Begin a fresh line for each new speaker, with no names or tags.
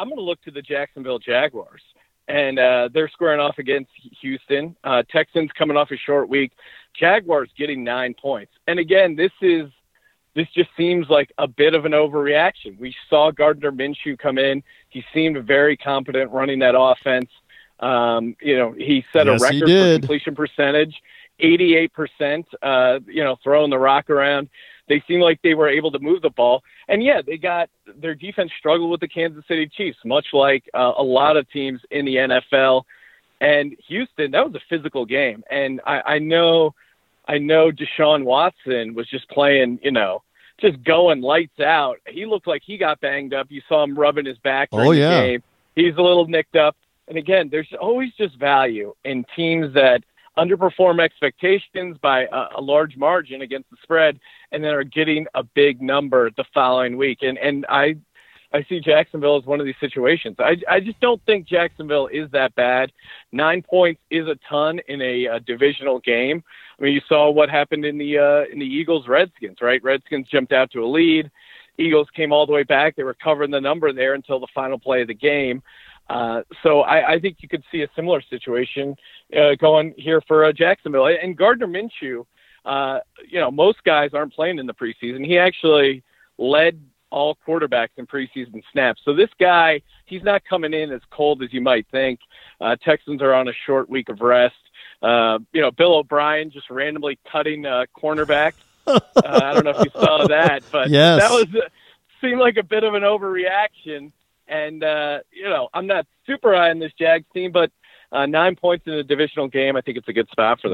I'm going to look to the Jacksonville Jaguars, and uh, they're squaring off against Houston. Uh, Texans coming off a short week. Jaguars getting nine points, and again, this is this just seems like a bit of an overreaction. We saw Gardner Minshew come in. He seemed very competent running that offense. Um, you know, he set
Yes,
a record for completion percentage, 88%, uh, you know, throwing the rock around. They seem like they were able to move the ball. And yeah, they got their defense struggled with the Kansas City Chiefs, much like uh, a lot of teams in the NFL. And Houston, that was a physical game. And I, I know, I know Deshaun Watson was just playing, you know, just going lights out. He looked like he got banged up. You saw him rubbing his back during
Oh,
the game. He's a little nicked up. And again, there's always just value in teams that underperform expectations by a, a large margin against the spread and then are getting a big number the following week. And and I I see Jacksonville as one of these situations. I I just don't think Jacksonville is that bad. Nine points is a ton in a, uh divisional game. I mean, you saw what happened in the uh, in the Eagles Redskins, right? Redskins jumped out to a lead. Eagles came all the way back. They were covering the number there until the final play of the game. Uh, so I, I think you could see a similar situation uh, going here for uh, Jacksonville. And Gardner Minshew, uh, you know, most guys aren't playing in the preseason. He actually led all quarterbacks in preseason snaps. So this guy, he's not coming in as cold as you might think. Uh, Texans are on a short week of rest. Uh, you know, Bill O'Brien just randomly cutting uh, cornerback. Uh, I don't know if you saw that, but
Yes.
that was uh, seemed like a bit of an overreaction. And uh, you know, I'm not super high on this Jags team, but uh, nine points in a divisional game, I think it's a good spot for them.